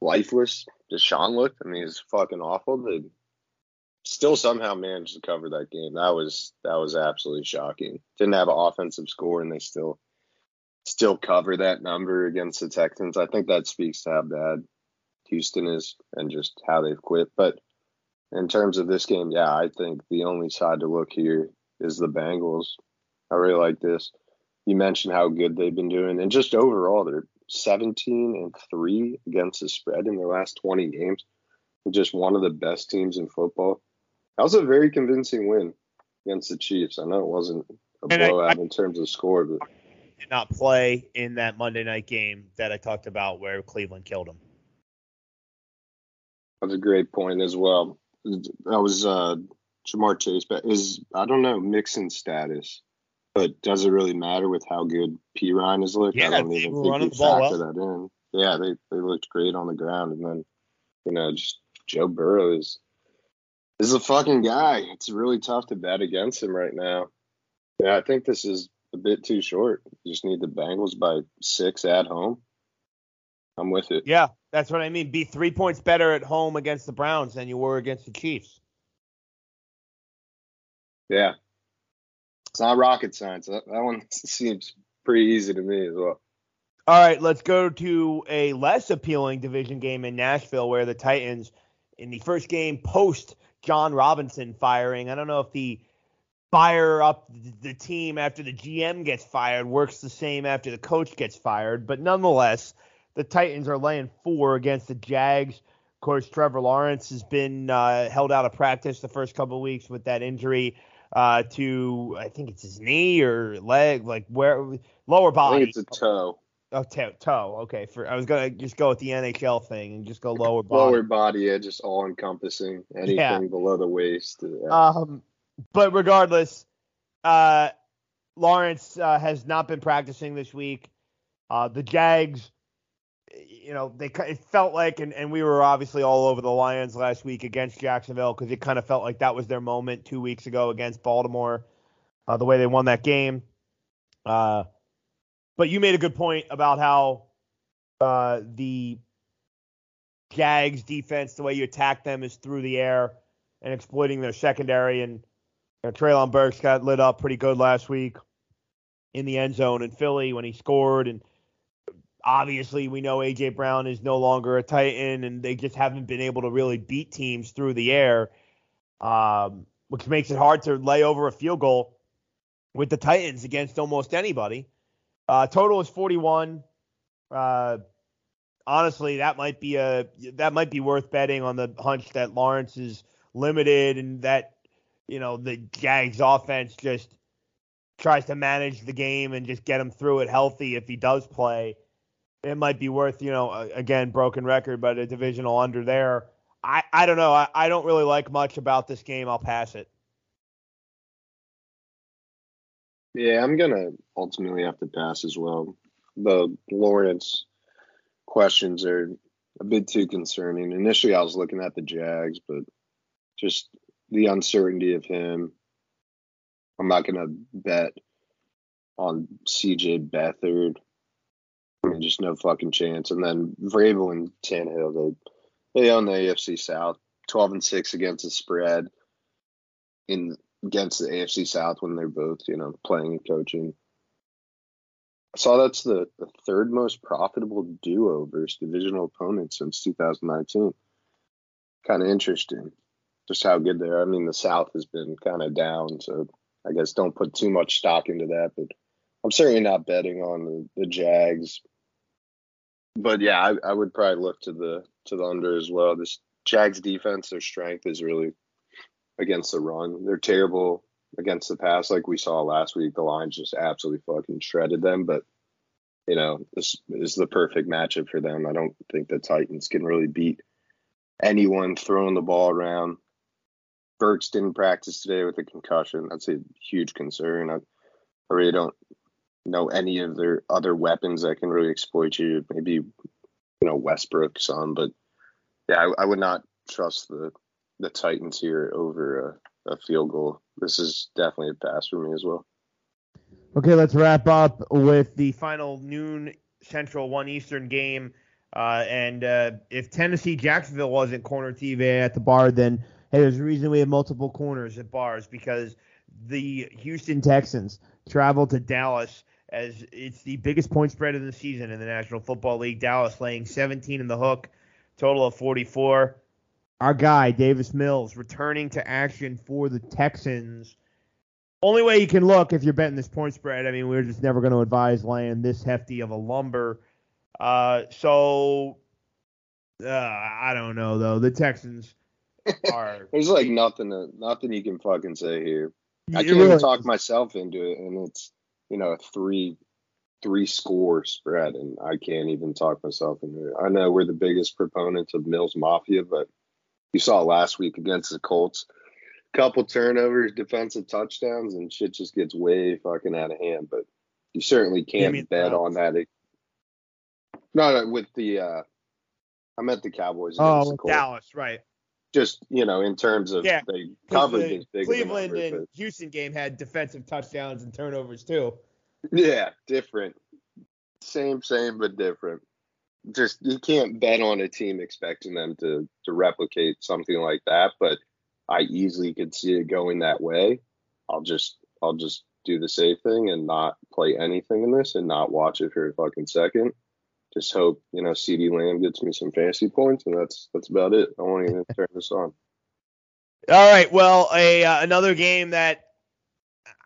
lifeless Deshaun looked, I mean, it's fucking awful. They still somehow managed to cover that game. That was that was absolutely shocking. Didn't have an offensive score, and they still still cover that number against the Texans. I think that speaks to how bad Houston is and just how they've quit. But in terms of this game, yeah, I think the only side to look here is the Bengals. I really like this. You mentioned how good they've been doing, and just overall, they're 17 and three against the spread in their last 20 games. They're just one of the best teams in football. That was a very convincing win against the Chiefs. I know it wasn't a blowout in terms of score, but did not play in that Monday night game that I talked about where Cleveland killed him. That's a great point as well. That was uh, Ja'Marr Chase, but is I don't know Mixon status, but does it really matter with how good Perine has looked? Yeah, I don't they even think you the ball factor well. that in. Yeah, they they looked great on the ground, and then you know just Joe Burrow is is a fucking guy. It's really tough to bet against him right now. Yeah, I think this is a bit too short. You just need the Bengals by six at home. I'm with it. Yeah, that's what I mean. Be three points better at home against the Browns than you were against the Chiefs. Yeah. It's not rocket science. That, that one seems pretty easy to me as well. All right, let's go to a less appealing division game in Nashville where the Titans, in the first game post Jon Robinson firing, I don't know if the fire up the team after the GM gets fired works the same after the coach gets fired, but nonetheless, the Titans are laying four against the Jags. Of course, Trevor Lawrence has been uh, held out of practice the first couple of weeks with that injury uh, to, I think it's his knee or leg, like where lower I body. think it's a toe. Oh, toe. toe. Okay. For I was gonna just go with the NHL thing and just go lower body. Lower body, yeah, just all encompassing. Anything Yeah. below the waist. yeah. Um, but regardless, uh, Lawrence uh, has not been practicing this week. Uh, the Jags, you know, they it felt like, and, and we were obviously all over the Lions last week against Jacksonville because it kind of felt like that was their moment two weeks ago against Baltimore, uh, the way they won that game. Uh, but you made a good point about how uh, the Jags defense, the way you attack them is through the air and exploiting their secondary. And you know, Treylon Burks got lit up pretty good last week in the end zone in Philly when he scored. And obviously, we know AJ Brown is no longer a Titan, and they just haven't been able to really beat teams through the air, um, which makes it hard to lay over a field goal with the Titans against almost anybody. Uh, total is 41. Uh, honestly, that might be a that might be worth betting on the hunch that Lawrence is limited and that you know the Jags offense just tries to manage the game and just get him through it healthy if he does play. It might be worth you know again broken record, but a divisional under there. I I don't know. I, I don't really like much about this game. I'll pass it. Yeah, I'm gonna ultimately have to pass as well. The Lawrence questions are a bit too concerning. Initially, I was looking at the Jags, but just the uncertainty of him. I'm not gonna bet on CJ Beathard. I mean, just no fucking chance. And then Vrabel and Tannehill, they they own the AFC South, 12 and six against the spread. In against the AFC South when they're both, you know, playing and coaching. I saw that's the, the third most profitable duo versus divisional opponents since 2019. Kind of interesting, just how good they are. I mean, the South has been kind of down, so I guess don't put too much stock into that. But I'm certainly not betting on the, the Jags. But yeah, I, I would probably look to the to the under as well. This Jags defense, their strength is really against the run. They're terrible against the pass, like we saw last week. The Lions just absolutely fucking shredded them. But you know, this is the perfect matchup for them. I don't think the Titans can really beat anyone throwing the ball around. Burks didn't practice today with a concussion. That's a huge concern. I, I really don't know any of their other weapons that can really exploit you. Maybe you know Westbrook some, but yeah, I, I would not trust the the Titans here over a, a field goal. This is definitely a pass for me as well. Okay, let's wrap up with the final noon Central, one Eastern game. Uh, and uh, if Tennessee Jacksonville wasn't corner TV at the bar, then hey, there's a reason we have multiple corners at bars because the Houston Texans travel to Dallas as it's the biggest point spread of the season in the National Football League. Dallas laying 17 in the hook, total of 44. Our guy Davis Mills returning to action for the Texans. Only way you can look if you're betting this point spread. I mean, we're just never going to advise laying this hefty of a lumber. Uh, so uh, I don't know though. The Texans are. There's like nothing to, nothing you can fucking say here. I can't really even talk is. myself into it, and it's you know a three three score spread, and I can't even talk myself into it. I know we're the biggest proponents of Mills Mafia, but you saw last week against the Colts, couple turnovers, defensive touchdowns, and shit just gets way fucking out of hand. But you certainly can't mean bet the on that. No, no, with the uh I meant the Cowboys against Oh, the. Dallas, right. Just you know, in terms of Yeah, they covered the big Cleveland and but- Houston game had defensive touchdowns and turnovers too. Yeah, different. Same, same, but different. Just you can't bet on a team expecting them to to replicate something like that, but I easily could see it going that way. I'll just I'll just do the safe thing and not play anything in this and not watch it for a fucking second. Just hope, you know, CeeDee Lamb gets me some fantasy points and that's that's about it. I won't even turn this on. All right. Well, a uh, another game that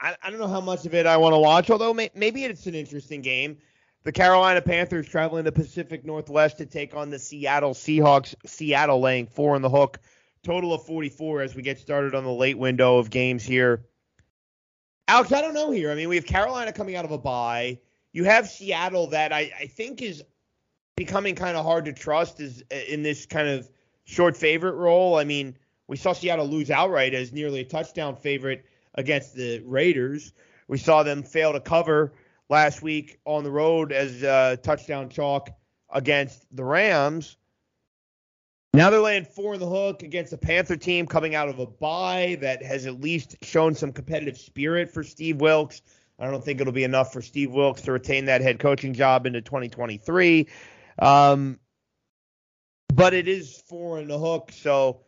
I, I don't know how much of it I want to watch, although may, maybe it's an interesting game. The Carolina Panthers traveling to Pacific Northwest to take on the Seattle Seahawks. Seattle laying four on the hook. Total of 44 as we get started on the late window of games here. Alex, I don't know here. I mean, we have Carolina coming out of a bye. You have Seattle that I, I think is becoming kind of hard to trust is uh, in this kind of short favorite role. I mean, we saw Seattle lose outright as nearly a touchdown favorite against the Raiders. We saw them fail to cover last week on the road as uh, touchdown chalk against the Rams. Now they're laying four in the hook against a Panther team coming out of a bye that has at least shown some competitive spirit for Steve Wilkes. I don't think it'll be enough for Steve Wilkes to retain that head coaching job into 2023. Um, but it is four in the hook, so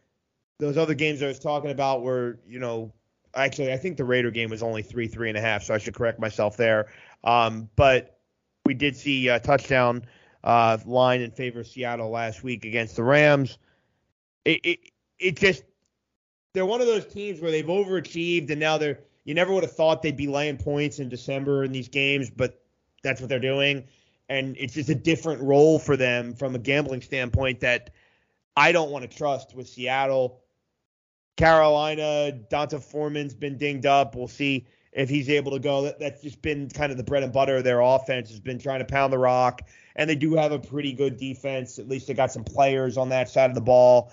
those other games I was talking about were, you know, actually I think the Raider game was only three, three and a half, so I should correct myself there. Um, but we did see a touchdown uh, line in favor of Seattle last week against the Rams. It, it it just they're one of those teams where they've overachieved and now they're you never would have thought they'd be laying points in December in these games, but that's what they're doing. And it's just a different role for them from a gambling standpoint that I don't want to trust with Seattle. Carolina, D'Onta Foreman's been dinged up. We'll see if he's able to go. That, that's just been kind of the bread and butter of their offense has been trying to pound the rock. And they do have a pretty good defense. At least they got some players on that side of the ball.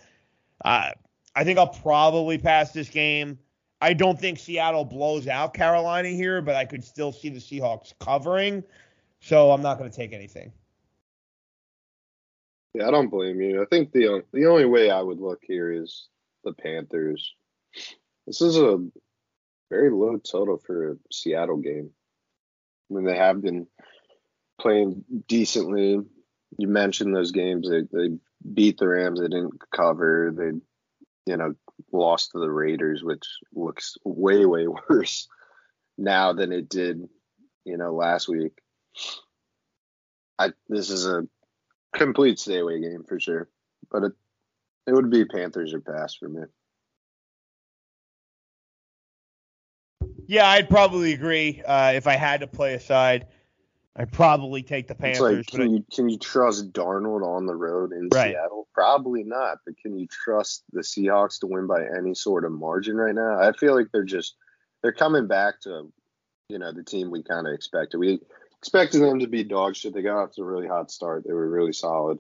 Uh, I think I'll probably pass this game. I don't think Seattle blows out Carolina here, but I could still see the Seahawks covering. So I'm not going to take anything. Yeah, I don't blame you. I think the the only way I would look here is the Panthers. This is a very low total for a Seattle game. I mean, they have been playing decently. You mentioned those games. They they beat the Rams. They didn't cover. They, you know, lost to the Raiders, which looks way way worse now than it did, you know, last week. I this is a complete stay away game for sure, but it it would be Panthers or pass for me. Yeah, I'd probably agree. Uh, if I had to play a side, I'd probably take the Panthers. like, but can you can you trust Darnold on the road in Right. Seattle? Probably not. But can you trust the Seahawks to win by any sort of margin right now? I feel like they're just they're coming back to you know the team we kind of expected. We expected them to be dog shit. They got off to a really hot start. They were really solid,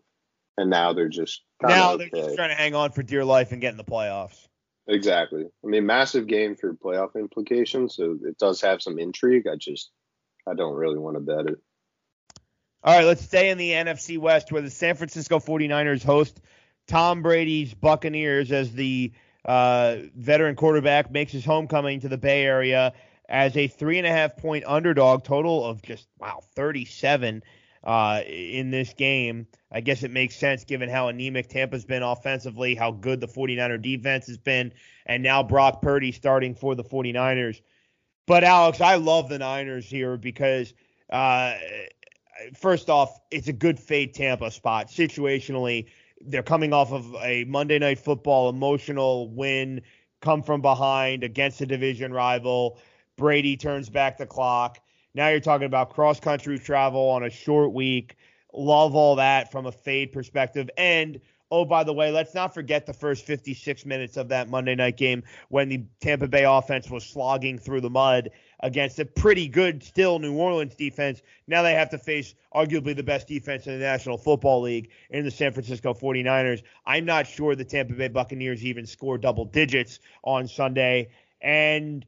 and now they're just now okay. they're just trying to hang on for dear life and get in the playoffs. Exactly. I mean, massive game for playoff implications, so it does have some intrigue. I just I don't really want to bet it. All right, let's stay in the NFC West where the San Francisco 49ers host Tom Brady's Buccaneers as the uh, veteran quarterback makes his homecoming to the Bay Area as a three and a half point underdog, total of just, wow, 37 uh, in this game. I guess it makes sense given how anemic Tampa's been offensively, how good the 49er defense has been, and now Brock Purdy starting for the 49ers. But, Alex, I love the Niners here because. Uh, first off, it's a good fade Tampa spot. Situationally, they're coming off of a Monday Night Football emotional win, come from behind against a division rival. Brady turns back the clock. Now you're talking about cross country travel on a short week. Love all that from a fade perspective. And Oh, by the way, let's not forget the first 56 minutes of that Monday night game when the Tampa Bay offense was slogging through the mud against a pretty good, still New Orleans defense. Now they have to face arguably the best defense in the National Football League in the San Francisco 49ers. I'm not sure the Tampa Bay Buccaneers even score double digits on Sunday. And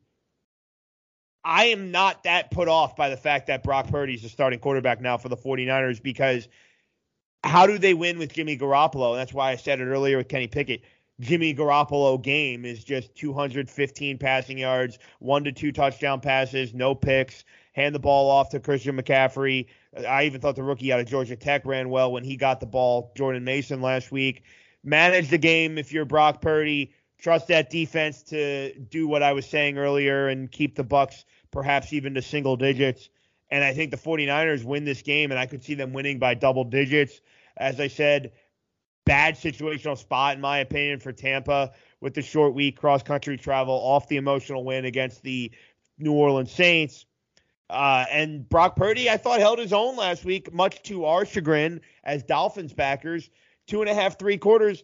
I am not that put off by the fact that Brock Purdy is the starting quarterback now for the 49ers because how do they win with Jimmy Garoppolo? And that's why I said it earlier with Kenny Pickett. Jimmy Garoppolo game is just 215 passing yards, one to two touchdown passes, no picks, hand the ball off to Christian McCaffrey. I even thought the rookie out of Georgia Tech ran well when he got the ball, Jordan Mason last week. Manage the game if you're Brock Purdy. Trust that defense to do what I was saying earlier and keep the Bucks perhaps even to single digits. And I think the 49ers win this game, and I could see them winning by double digits. As I said, bad situational spot, in my opinion, for Tampa with the short week cross country travel off the emotional win against the New Orleans Saints. Uh, and Brock Purdy, I thought, held his own last week, much to our chagrin as Dolphins backers. Two and a half, three quarters,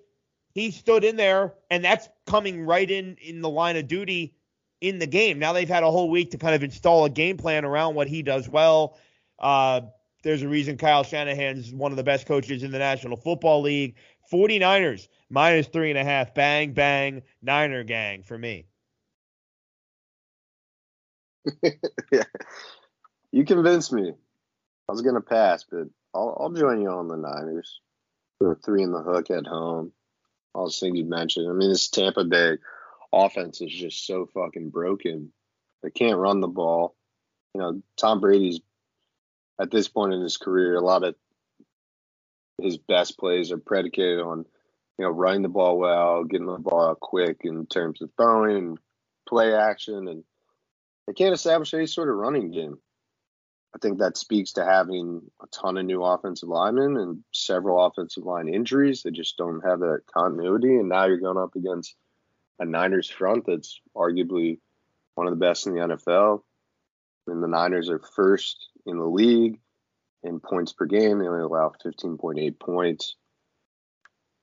he stood in there, and that's coming right in in the line of duty in the game. Now they've had a whole week to kind of install a game plan around what he does well. Uh, there's a reason Kyle Shanahan's one of the best coaches in the National Football League. 49ers minus three and a half. Bang, bang, Niner gang for me. yeah. You convinced me. I was going to pass, but I'll, I'll join you on the Niners. We're three in the hook at home. All the things you mentioned. I mean, this Tampa Bay offense is just so fucking broken. They can't run the ball. You know, Tom Brady's at this point in his career, a lot of his best plays are predicated on, you know, running the ball well, getting the ball out quick in terms of throwing and play action, and they can't establish any sort of running game. I think that speaks to having a ton of new offensive linemen and several offensive line injuries. They just don't have that continuity, and now you're going up against a Niners front that's arguably one of the best in the NFL. And the Niners are first in the league in points per game. They only allow 15.8 points,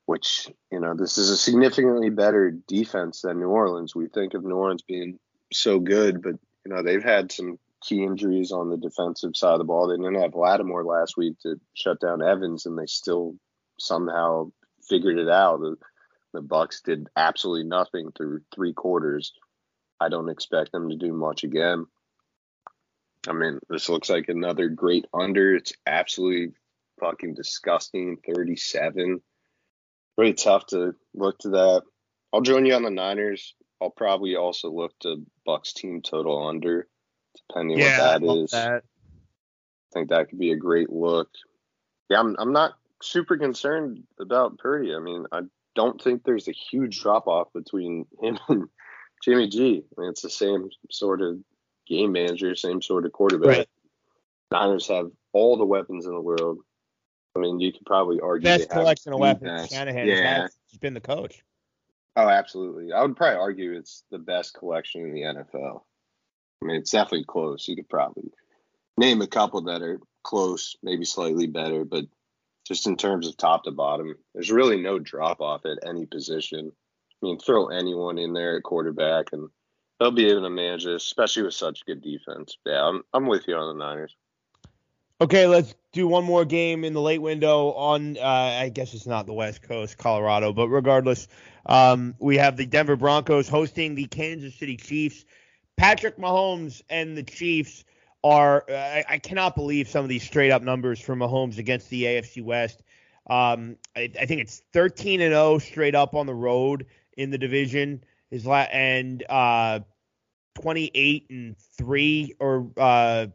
which, you know, this is a significantly better defense than New Orleans. We think of New Orleans being so good, but, you know, they've had some key injuries on the defensive side of the ball. They didn't have Lattimore last week to shut down Evans, and they still somehow figured it out. The Bucks did absolutely nothing through three quarters. I don't expect them to do much again. I mean, this looks like another great under. It's absolutely fucking disgusting. 37. Really tough to look to that. I'll join you on the Niners. I'll probably also look to Bucks team total under, depending yeah, what that is. That. I think that could be a great look. Yeah, I'm I'm not super concerned about Purdy. I mean, I don't think there's a huge drop off between him and Jimmy G. I mean, it's the same sort of game manager, same sort of quarterback. Right. Niners have all the weapons in the world. I mean, you could probably argue best they have collection of weapons best. Shanahan yeah. has been the coach. Oh, absolutely. I would probably argue it's the best collection in the NFL. I mean, it's definitely close. You could probably name a couple that are close, maybe slightly better, but just in terms of top to bottom, there's really no drop off at any position. I mean, throw anyone in there at quarterback, and they'll be able to manage this, especially with such good defense. Yeah, I'm I'm with you on the Niners. Okay, let's do one more game in the late window on. Uh, I guess it's not the West Coast, Colorado, but regardless, um, we have the Denver Broncos hosting the Kansas City Chiefs. Patrick Mahomes and the Chiefs are. I, I cannot believe some of these straight up numbers for Mahomes against the AFC West. Um, I, I think it's 13 and 0 straight up on the road in the division. His la- and uh, 28 and three or uh,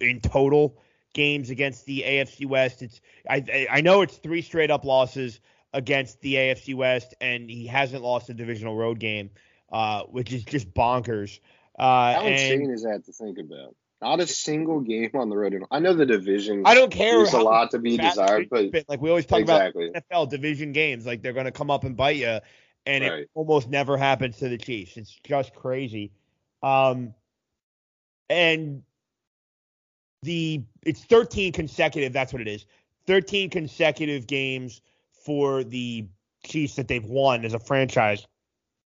in total games against the AFC West. It's I I know it's three straight up losses against the AFC West, and he hasn't lost a divisional road game, uh, which is just bonkers. Uh, How and insane is that to think about? Not a single game on the road. I know the division. I don't care. There's a lot to be desired, but like we always talk exactly. about NFL division games, like they're going to come up and bite you, and Right. it almost never happens to the Chiefs. It's just crazy. Um, and the it's 13 consecutive. That's what it is. 13 consecutive games for the Chiefs that they've won as a franchise.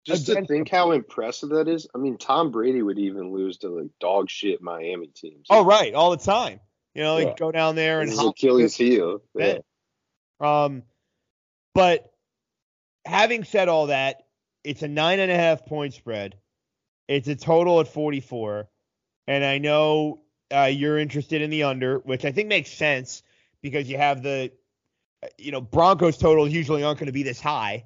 Just to think how impressive that is. I mean, Tom Brady would even lose to like dog shit Miami teams. Oh, right, all the time. You know, Yeah. go down there and Achilles heel. Yeah. Um, but having said all that, it's a nine and a half point spread. It's a total at 44. And I know uh, you're interested in the under, which I think makes sense because you have the, uh, you know, Broncos totals usually aren't going to be this high.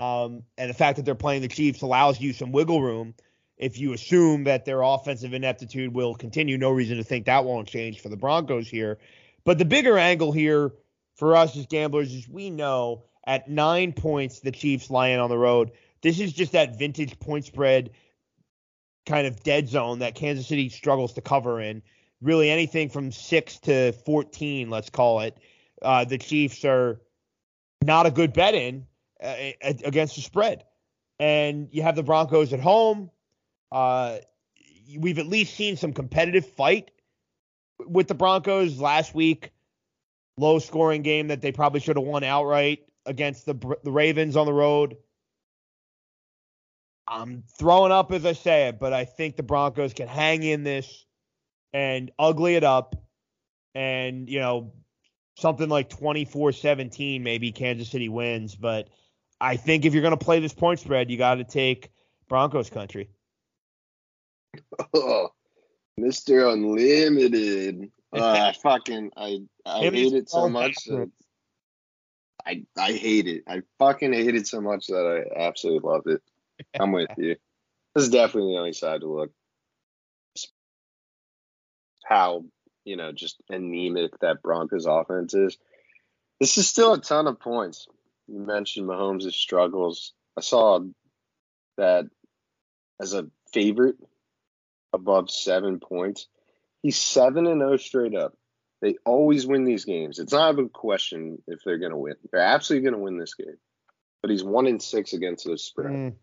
Um, and the fact that they're playing the Chiefs allows you some wiggle room if you assume that their offensive ineptitude will continue. No reason to think that won't change for the Broncos here. But the bigger angle here for us as gamblers is we know at nine points the Chiefs lying on the road. This is just that vintage point spread kind of dead zone that Kansas City struggles to cover in. Really, anything from six to 14, let's call it, uh, the Chiefs are not a good bet in against the spread. And you have the Broncos at home. Uh, we've at least seen some competitive fight with the Broncos last week. Low scoring game that they probably should have won outright against the the Ravens on the road. I'm throwing up as I say it, but I think the Broncos can hang in this and ugly it up and, you know, something like 24-17 maybe Kansas City wins, but I think if you're going to play this point spread, you got to take Broncos country. Oh, Mr. Unlimited. Uh, I fucking I I hate it so much that I I hate it. I fucking hate it so much that I absolutely love it. I'm with you. This is definitely the only side to look. How you know just anemic that Broncos offense is. This is still a ton of points. You mentioned Mahomes' struggles. I saw that as a favorite above seven points. He's seven and zero straight up. They always win these games. It's not a question if they're going to win. They're absolutely going to win this game. But he's one in six against the spread. Mm,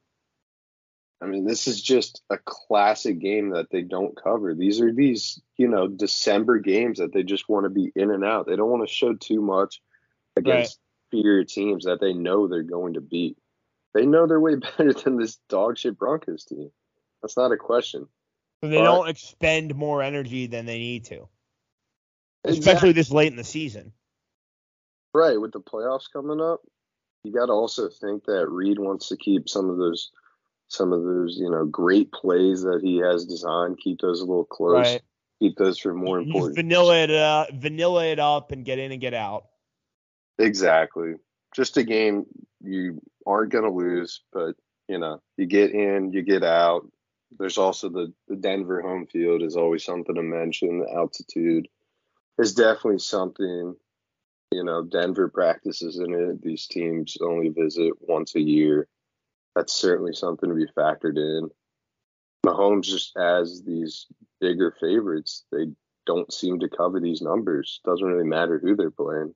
I mean, this is just a classic game that they don't cover. These are these, you know, December games that they just want to be in and out. They don't want to show too much against inferior teams that they know they're going to beat. They know they're way better than this dog shit Broncos team. That's not a question. so they But- don't expend more energy than they need to, Exactly. especially this late in the season. Right, with the playoffs coming up, you got to also think that Reid wants to keep some of those, some of those, you know, great plays that he has designed. Keep those a little close. Right. Keep those for more important. vanilla it, uh, vanilla it up and get in and get out. Exactly. Just a game you aren't going to lose, but you know, you get in, you get out. There's also the the Denver home field is always something to mention. The altitude is definitely something. You know, Denver practices in it. These teams only visit once a year. That's certainly something to be factored in. Mahomes just as these bigger favorites. They don't seem to cover these numbers. Doesn't really matter who they're playing.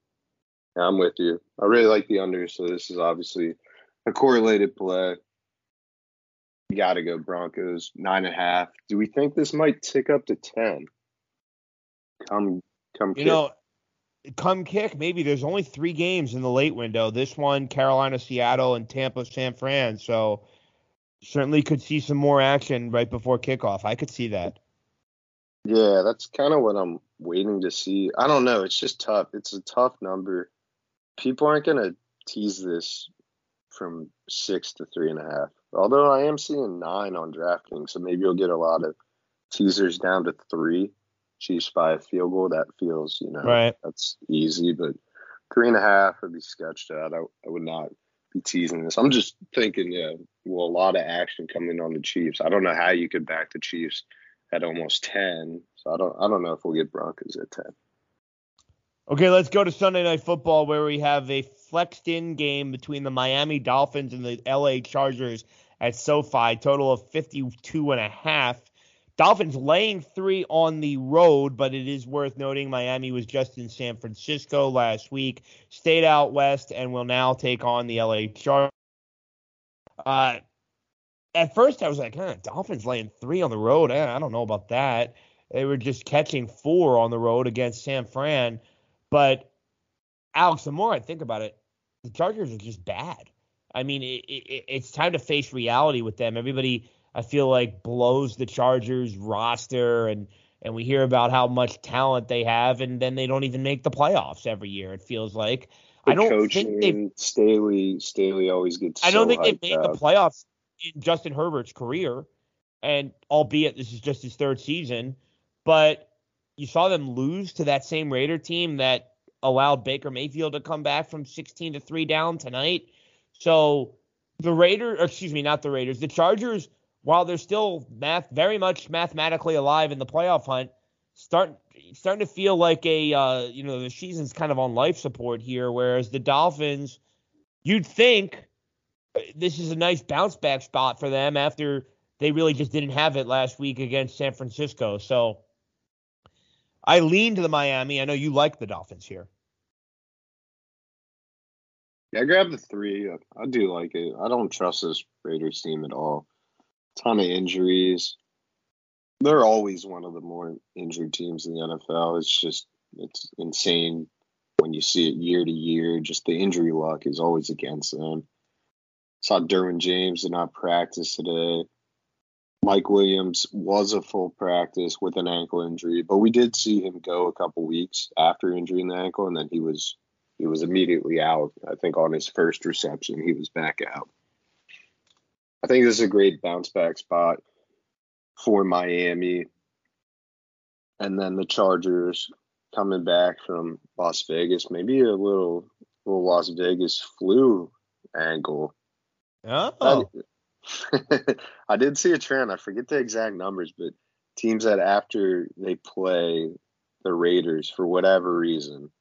Yeah, I'm with you. I really like the under, so this is obviously a correlated play. You got to go Broncos nine and a half. Do we think this might tick up to ten? Come, come. You kick. know, come kick, maybe there's only three games in the late window. This one, Carolina, Seattle, and Tampa, San Fran. So certainly could see some more action right before kickoff. I could see that. Yeah, that's kind of what I'm waiting to see. I don't know. It's just tough. It's a tough number. People aren't gonna tease this from six to three and a half. Although I am seeing nine on DraftKings, so maybe you'll get a lot of teasers down to three. Chiefs by a field goal. That feels, you know, Right. that's easy. But three and a half would be sketched out. I, I would not be teasing this. I'm just thinking, yeah, well, a lot of action coming on the Chiefs. I don't know how you could back the Chiefs at almost ten. So I don't I don't know if we'll get Broncos at ten. Okay, let's go to Sunday Night Football where we have a flexed in game between the Miami Dolphins and the LA Chargers at SoFi, total of 52 and a half. Dolphins laying three on the road, but it is worth noting Miami was just in San Francisco last week, stayed out west, and will now take on the LA Chargers. Uh, at first, I was like, huh, Dolphins laying three on the road. Eh, I don't know about that. They were just catching four on the road against San Fran. But Alex, the more I think about it, the Chargers are just bad. I mean, it, it, it's time to face reality with them. Everybody, I feel like, blows the Chargers roster, and and we hear about how much talent they have, and then they don't even make the playoffs every year. It feels like. The I don't coaching, think they've. Staley Staley always gets. I don't so think they've made the playoffs in Justin Herbert's career, and albeit this is just his third season, but you saw them lose to that same Raider team that allowed Baker Mayfield to come back from 16 to 3 down tonight. So the Raiders, excuse me, not the Raiders, the Chargers, while they're still math very much mathematically alive in the playoff hunt, start starting to feel like a uh, you know the season's kind of on life support here. Whereas the Dolphins, you'd think uh, this is a nice bounce back spot for them after they really just didn't have it last week against San Francisco. So I lean to the Miami. I know you like the Dolphins here. Yeah, I grabbed the three. I do like it. I don't trust this Raiders team at all. Ton of injuries. They're always one of the more injured teams in the NFL. It's just it's insane when you see it year to year. Just the injury luck is always against them. Saw Derwin James did not practice today. Mike Williams was a full practice with an ankle injury, but we did see him go a couple weeks after injury in the ankle, and then he was he was immediately out. I think on his first reception, he was back out. I think this is a great bounce back spot for Miami. And then the Chargers coming back from Las Vegas, maybe a little little Las Vegas flu angle. Oh, I did see a trend. I forget the exact numbers, but teams that after they play the Raiders for whatever reason,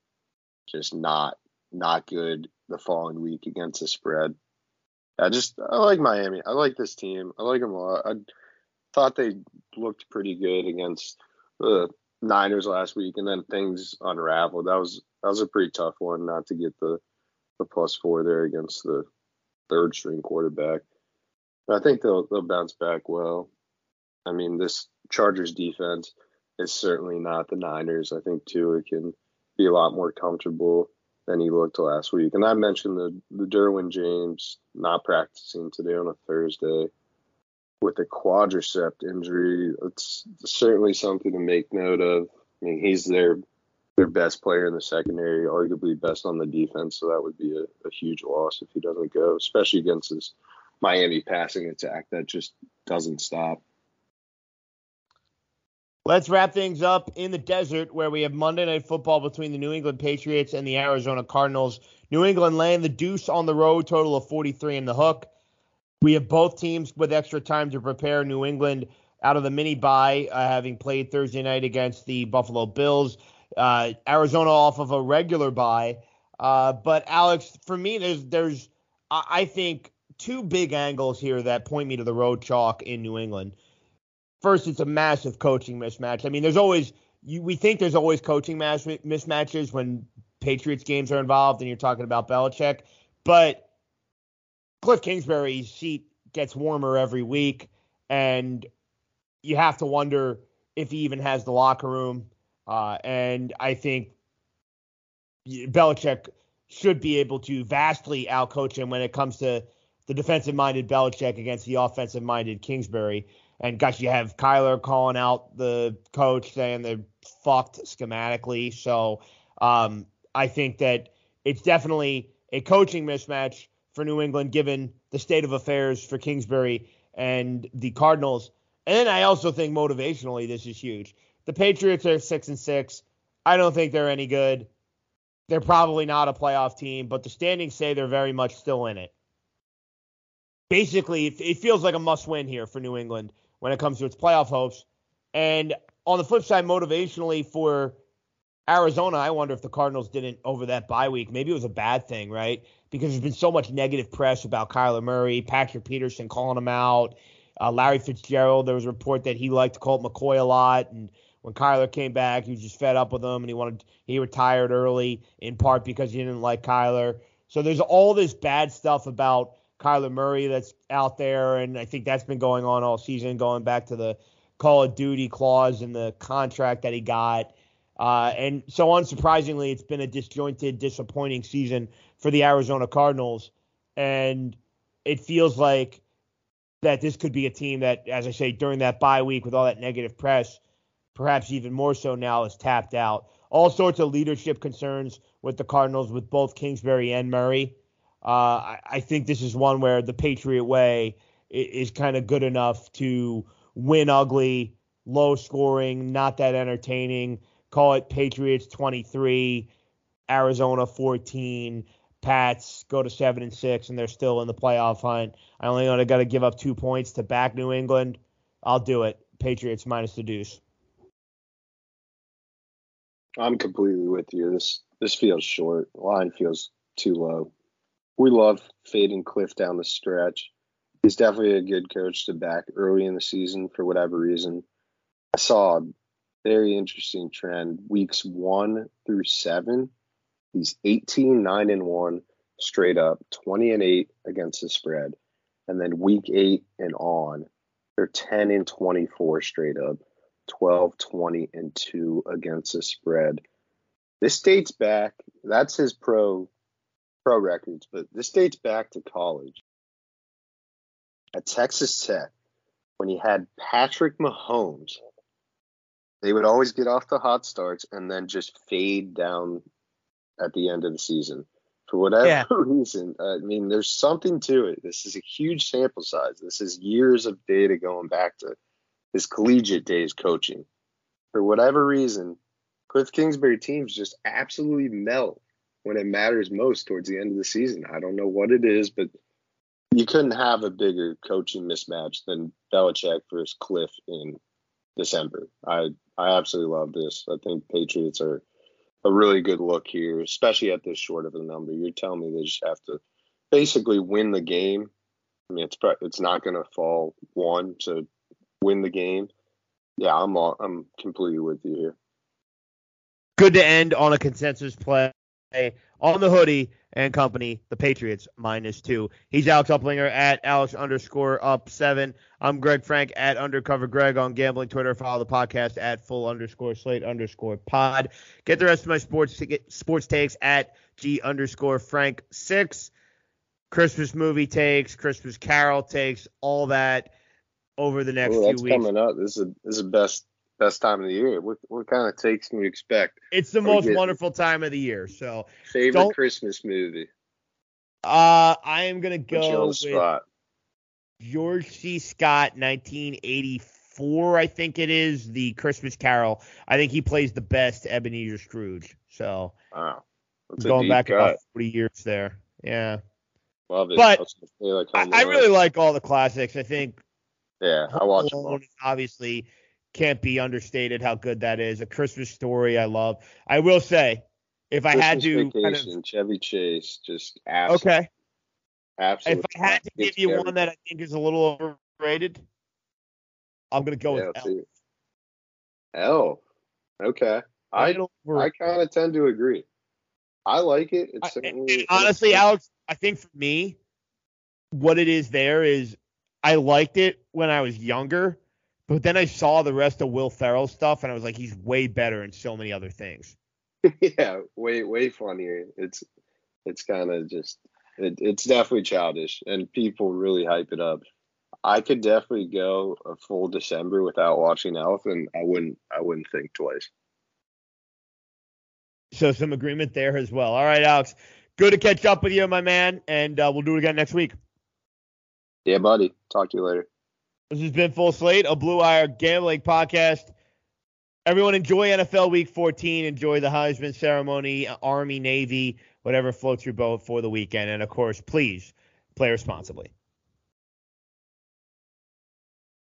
just not not good the following week against the spread. I just I like Miami. I like this team. I like them a lot. I thought they looked pretty good against the Niners last week, and then things unraveled. That was that was a pretty tough one not to get the the plus four there against the third string quarterback. But I think they'll they'll bounce back well. I mean, this Chargers defense is certainly not the Niners. I think Tua can be a lot more comfortable than he looked last week. And I mentioned the the Derwin James not practicing today on a Thursday with a quadricep injury. It's certainly something to make note of. I mean, he's their their best player in the secondary, arguably best on the defense. So that would be a, a huge loss if he doesn't go, especially against this Miami passing attack that just doesn't stop. Let's wrap things up in the desert where we have Monday Night Football between the New England Patriots and the Arizona Cardinals. New England laying the deuce on the road, total of 43 in the hook. We have both teams with extra time to prepare. New England out of the mini bye, uh, having played Thursday night against the Buffalo Bills. Uh, Arizona off of a regular bye. Uh, but Alex, for me, there's there's I I think two big angles here that point me to the road chalk in New England. First, it's a massive coaching mismatch. I mean, there's always you, we think there's always coaching match, mismatches when Patriots games are involved, and you're talking about Belichick. But Cliff Kingsbury's seat gets warmer every week, and you have to wonder if he even has the locker room. Uh, and I think Belichick should be able to vastly outcoach him when it comes to the defensive minded Belichick against the offensive minded Kingsbury. And gosh, you have Kyler calling out the coach saying they're fucked schematically. So um, I think that it's definitely a coaching mismatch for New England given the state of affairs for Kingsbury and the Cardinals. And then I also think motivationally this is huge. The Patriots are six and six. I don't think they're any good. They're probably not a playoff team, but the standings say they're very much still in it. Basically, it feels like a must win here for New England when it comes to its playoff hopes. And on the flip side, motivationally for Arizona, I wonder if the Cardinals didn't over that bye week. Maybe it was a bad thing, right? Because there's been so much negative press about Kyler Murray, Patrick Peterson calling him out, uh, Larry Fitzgerald. There was a report that he liked Colt McCoy a lot, and when Kyler came back, he was just fed up with him, and he wanted he retired early in part because he didn't like Kyler. So there's all this bad stuff about Kyler Murray that's out there, and I think that's been going on all season, going back to the Call of Duty clause in the contract that he got. Uh, and so, unsurprisingly, it's been a disjointed, disappointing season for the Arizona Cardinals. And it feels like that this could be a team that, as I say, during that bye week with all that negative press, perhaps even more so now, is tapped out. All sorts of leadership concerns with the Cardinals, with both Kingsbury and Murray. Uh, I, I, think this is one where the Patriot way is, is kind of good enough to win ugly, low scoring, not that entertaining. Call it Patriots 23, Arizona 14. Pats go to seven and six, and they're still in the playoff hunt. I only got to give up two points to back New England. I'll do it. Patriots minus the deuce. I'm completely with you. This this feels short. Line feels too low. We love fading Cliff down the stretch. He's definitely a good coach to back early in the season for whatever reason. I saw a very interesting trend. Weeks one through seven, He's 18, 9 and 1 straight up, 20 and 8 against the spread. And then week 8 and on, they're 10 and 24 straight up, 12, 20 and 2 against the spread. This dates back, that's his pro pro records, but this dates back to college. At Texas Tech, when he had Patrick Mahomes, they would always get off the hot starts and then just fade down at the end of the season for whatever yeah. reason. I mean, there's something to it. This is a huge sample size. This is years of data going back to his collegiate days coaching. For whatever reason, Cliff Kingsbury teams just absolutely melt when it matters most towards the end of the season. I don't know what it is, but you couldn't have a bigger coaching mismatch than Belichick versus Cliff in December. I I absolutely love this. I think Patriots are a really good look here, especially at this short of a number. You're telling me they just have to basically win the game. I mean, it's it's not going to fall one to win the game. Yeah, I'm all, I'm completely with you here. Good to end on a consensus play on the hoodie and company, the Patriots minus two. He's Alex Uplinger at Alex underscore up seven. I'm Greg Frank at undercover Greg on gambling Twitter. Follow the podcast at full underscore slate underscore pod. Get the rest of my sports ticket, sports takes at G underscore Frank six. Christmas movie takes, Christmas Carol takes, all that over the next Ooh, few weeks. coming up. This is this is the best best time of the year. What what kind of takes can you expect? It's the most wonderful time of the year. So favorite Christmas movie. Uh, I am gonna go with spot. George C. Scott, 1984. I think it is the Christmas Carol. I think he plays the best Ebenezer Scrooge. So wow, That's going back cut. about 40 years there. Yeah. Love it. But I, I really like all the classics. I think. Yeah, I watch them. Obviously, can't be understated how good that is. A Christmas story I love. I will say, if Christmas I had to vacation, kind of, Chevy Chase, just absolutely, okay. Absolutely. If I had to give you one that I think is a little overrated, I'm gonna go yeah, with L. L. Okay. I I kind of tend to agree. I like it. It's I, honestly, Alex, I think for me, what it is there is I liked it when I was younger but then I saw the rest of Will Ferrell stuff, and I was like, he's way better in so many other things. yeah, way way funnier. It's it's kind of just it, it's definitely childish, and people really hype it up. I could definitely go a full December without watching Elf, and I wouldn't I wouldn't think twice. So some agreement there as well. All right, Alex, good to catch up with you, my man, and uh, we'll do it again next week. Yeah, buddy. Talk to you later. This has been Full Slate, a Blue Wire gambling podcast. Everyone enjoy NFL Week 14. Enjoy the Heisman ceremony, Army, Navy, whatever floats your boat for the weekend. And of course, please play responsibly.